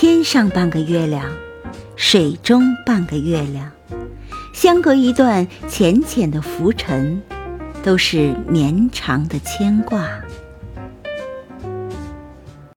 天上半个月亮水中半个月亮。相隔一段浅浅的浮尘都是绵长的牵挂。